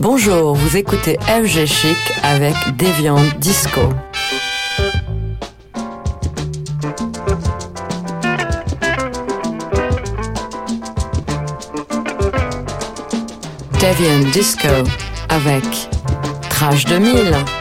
Bonjour, vous écoutez FG Chic avec Deviant Disco. Deviant Disco avec Trash 2000.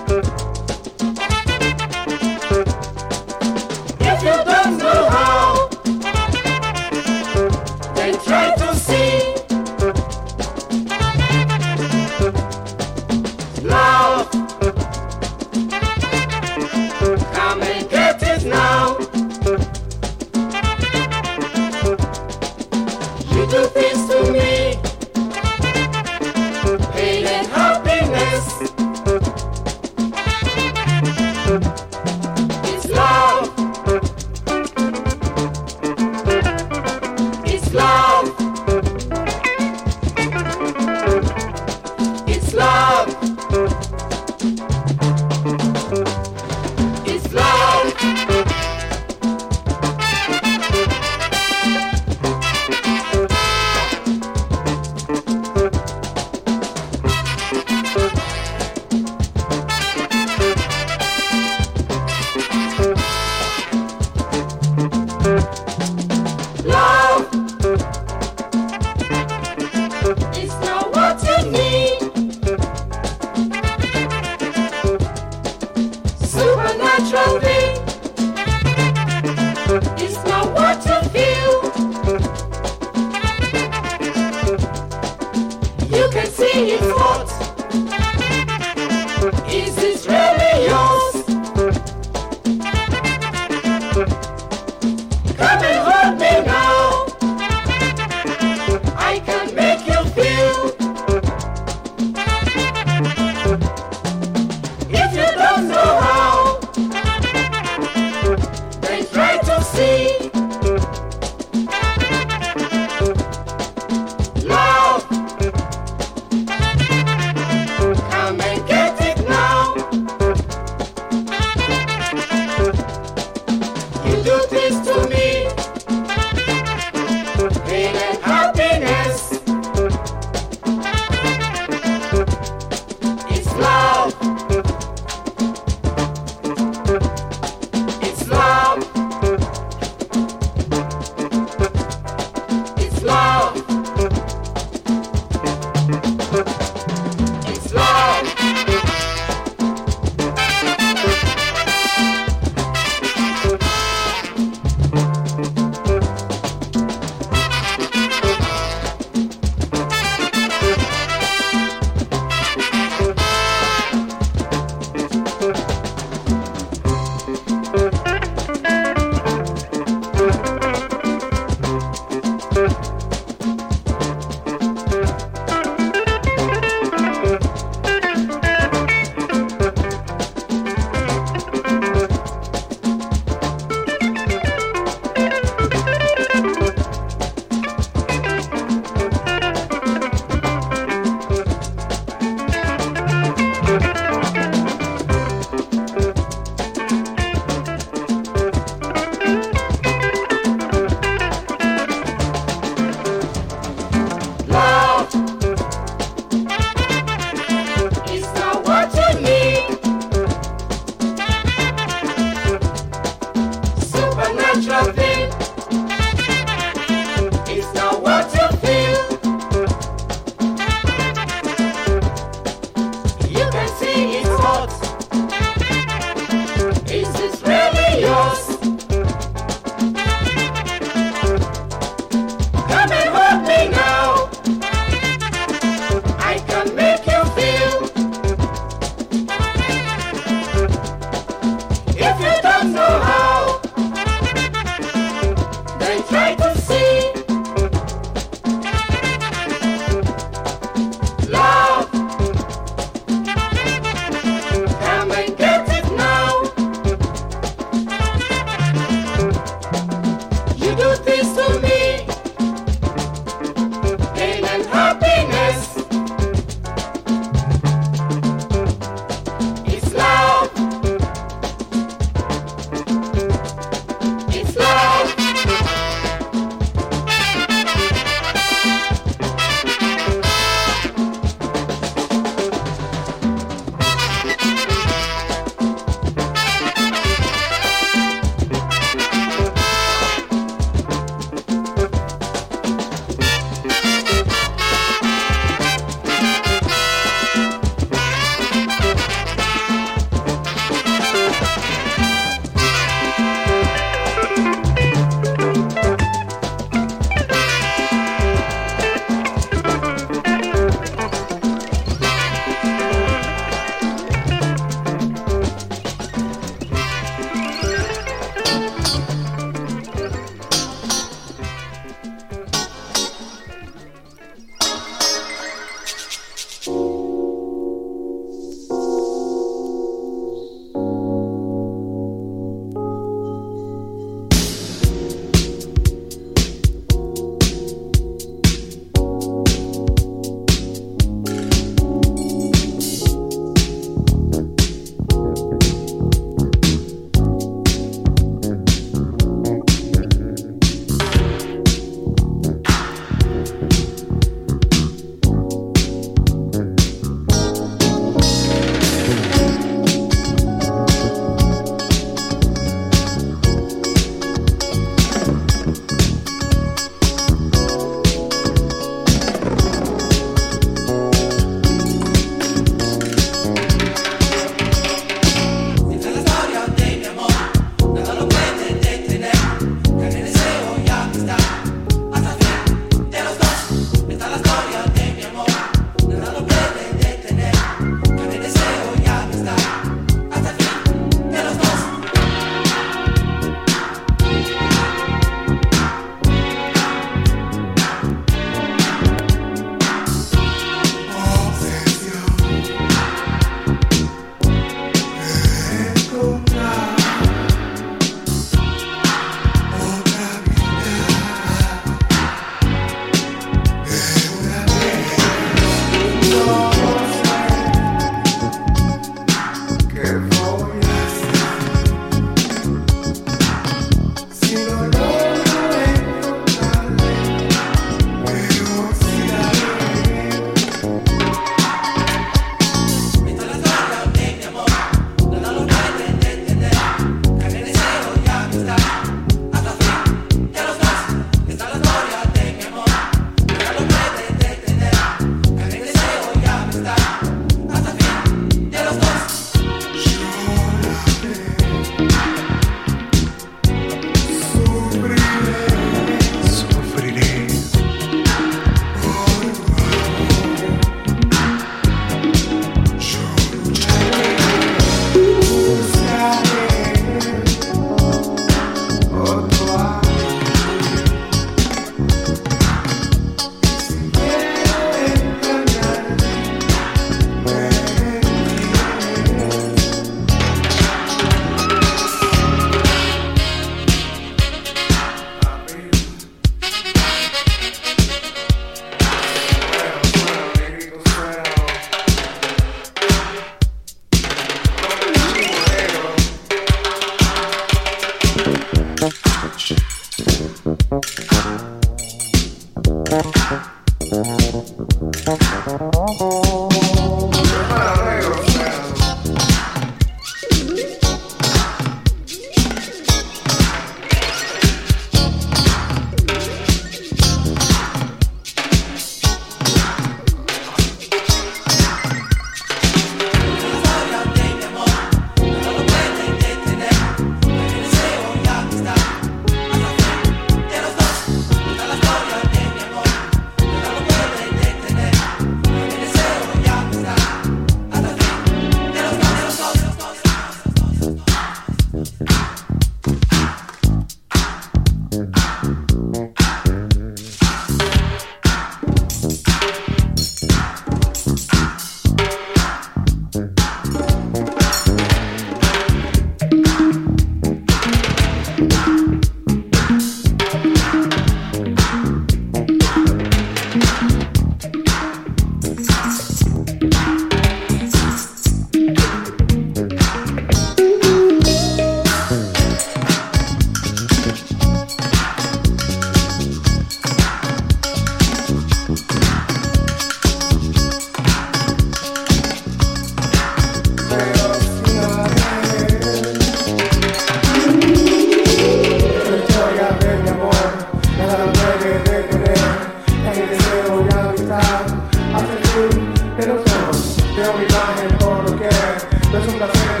besos placeres.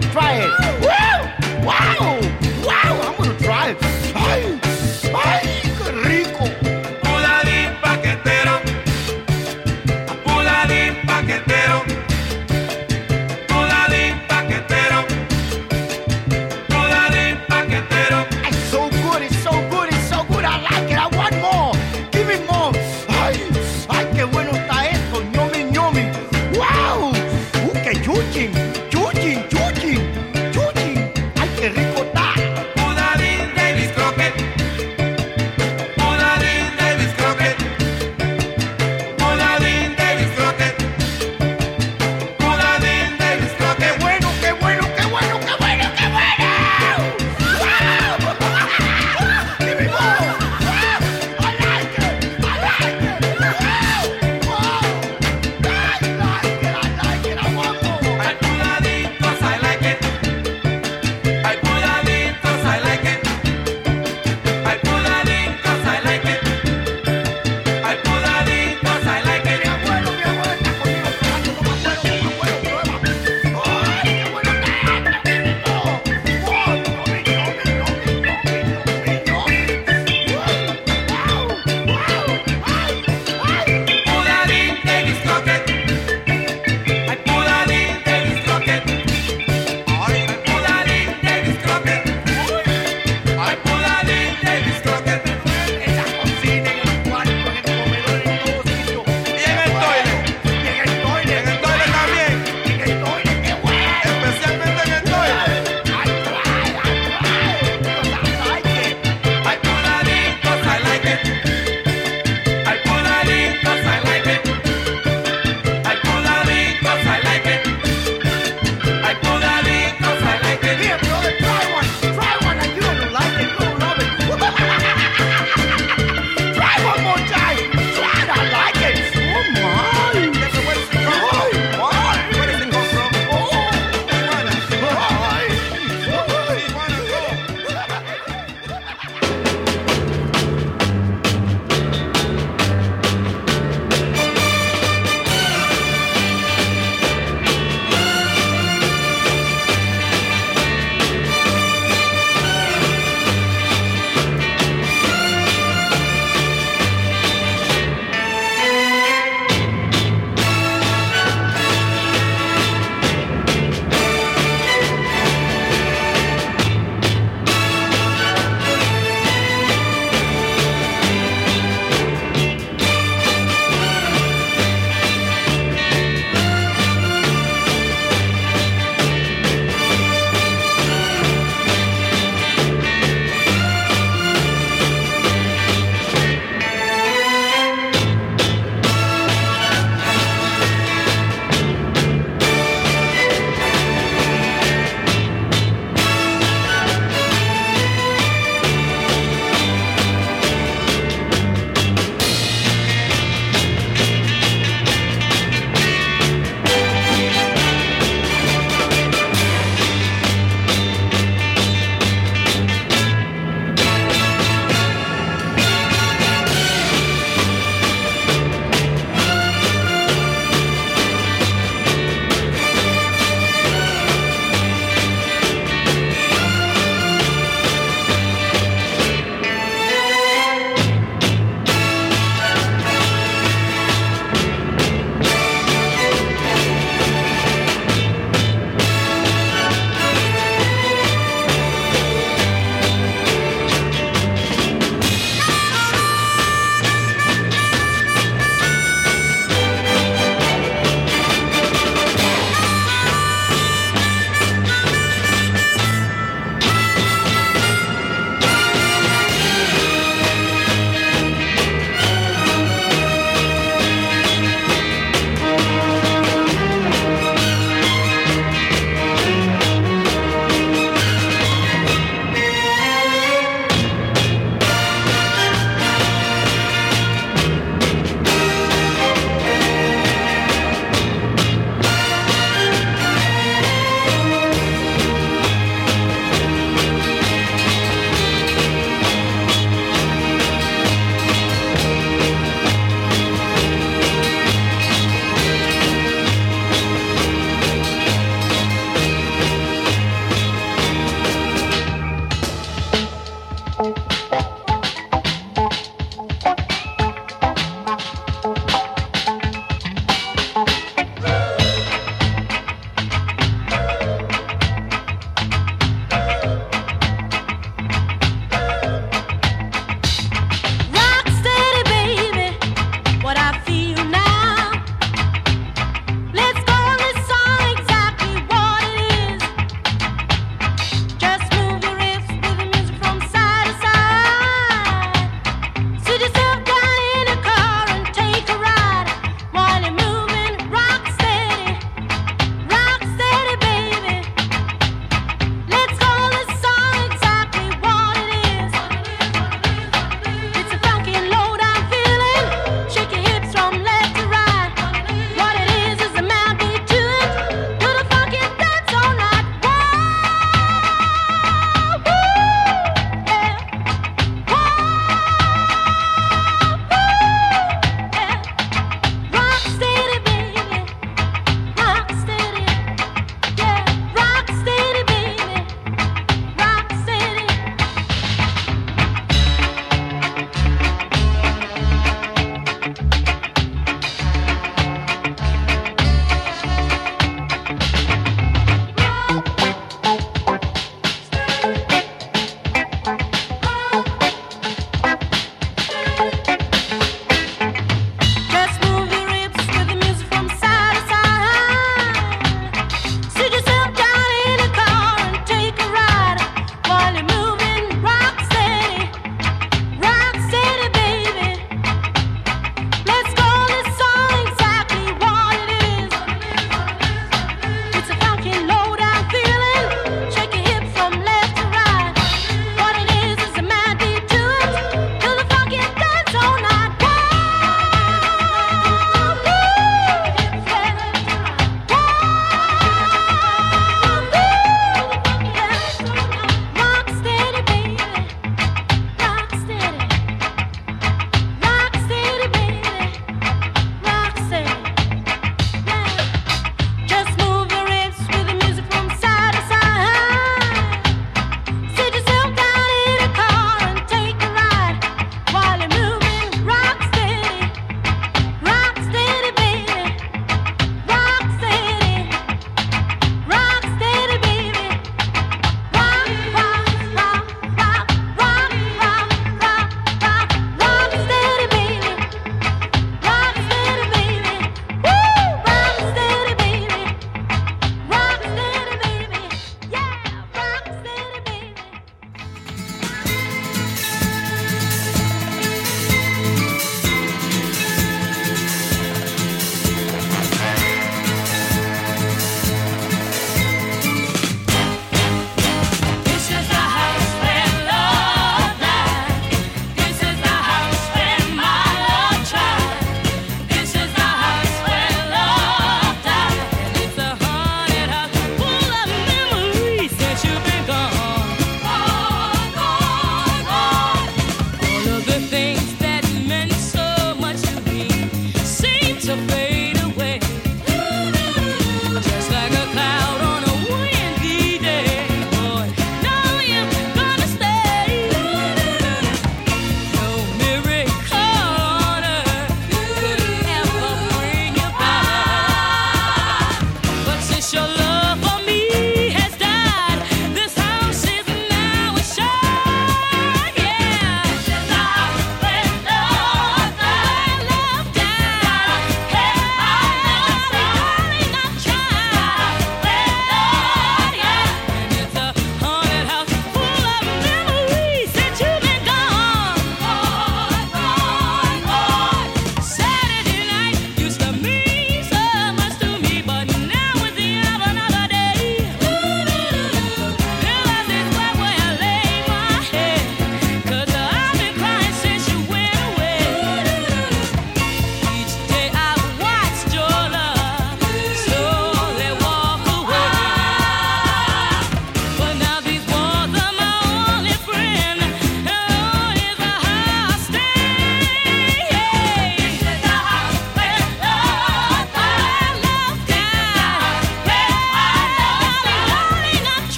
Try it. Woo!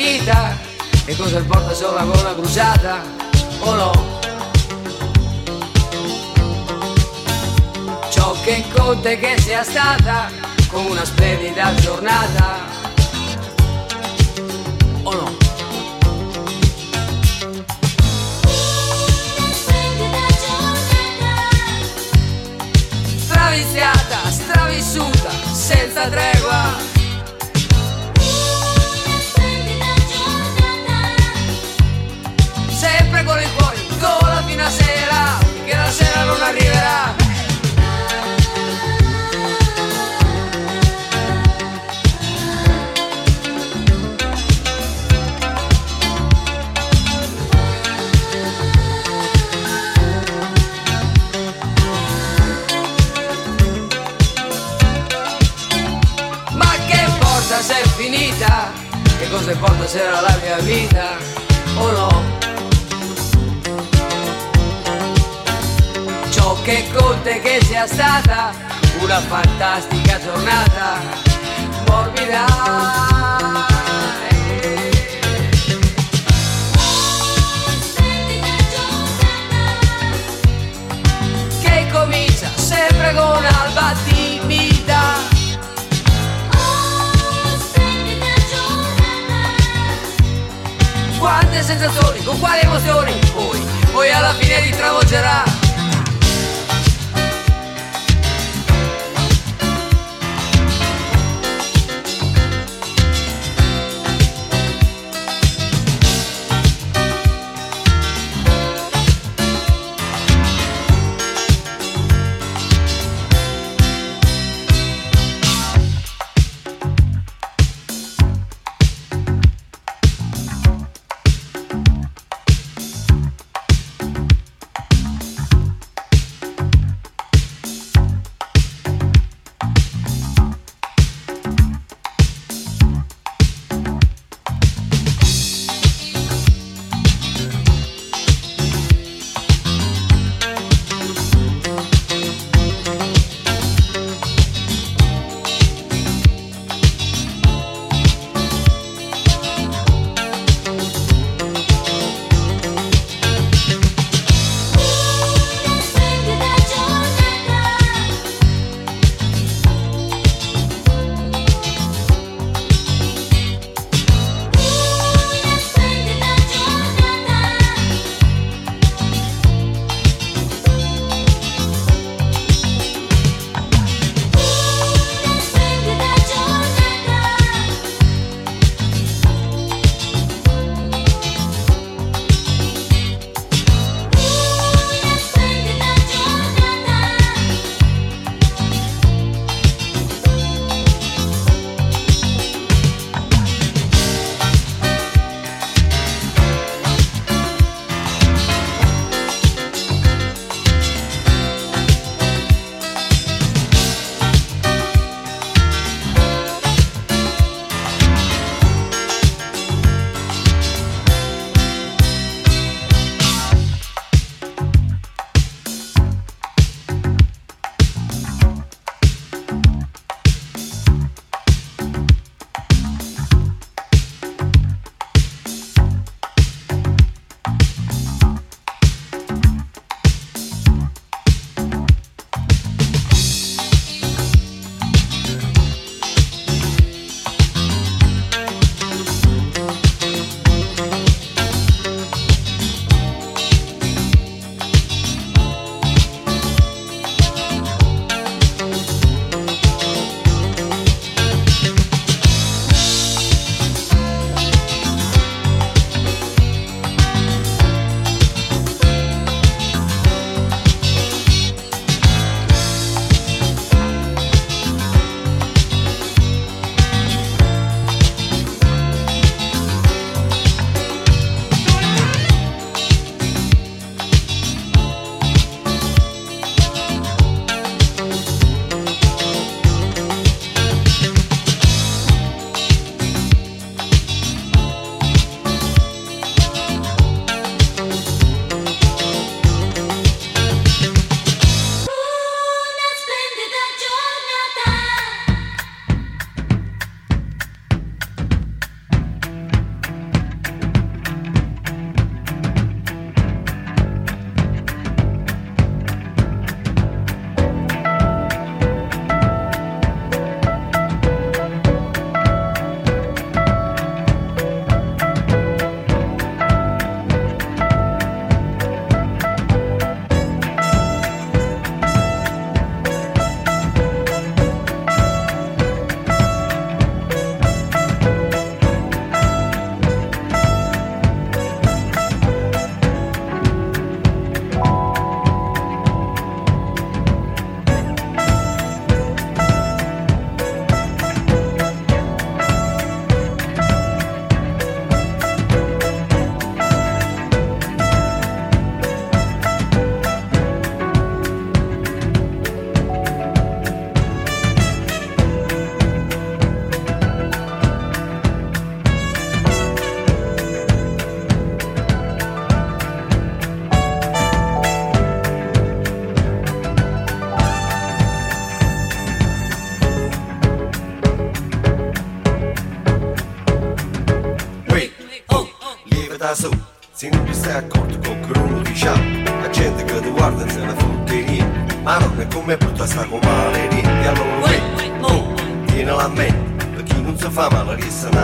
finita e cosa importa se ho la gola bruciata o no? Ciò che conta è che sia stata con una splendida giornata.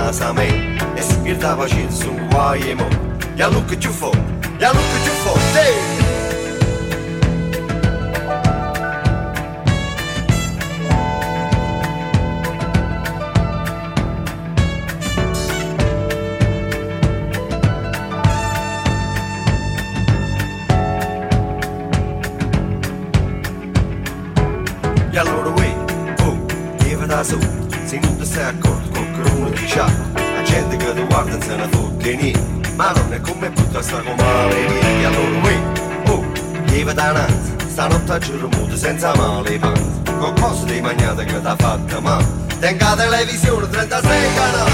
Resta nasa a me, e si pierde la pazienza sono guai e mo, e allora che ci fa, e dananza Stanotte a giuro muto senza male panza Con cose di magnate che t'ha fatta ma Tenga televisione 36 canali.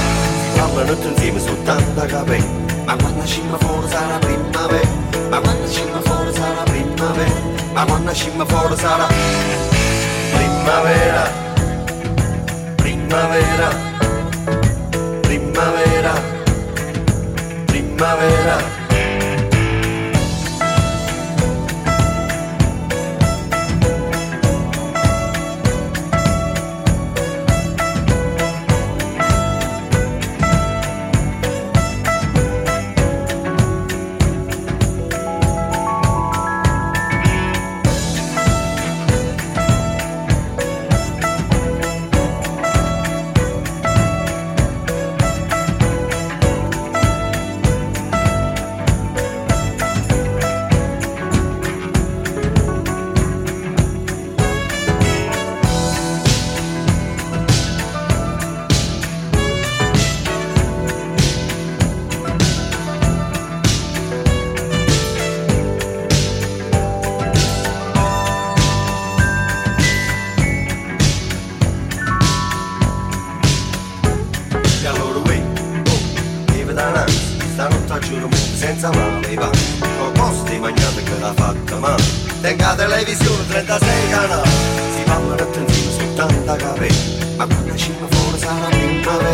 Si parlano tutti insieme su tanta capelli ma quando scimma fuori sarà primavera. Ma quando scimma fuori sarà primavera. Ma quando scimma fuori sarà primavera. Primavera, primavera, primavera. l'Aiva con costi magnate che la facca ma tenga televisione 36 canali si fanno attenzione 70 capelli ma quando ci fuori sarà primavera.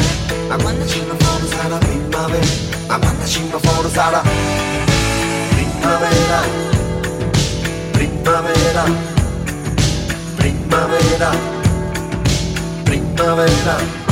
Ma quando ci fuori sarà primavera. Ma quando ci fuori sarà primavera. Primavera. Primavera. Primavera.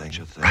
thing. Such a thing.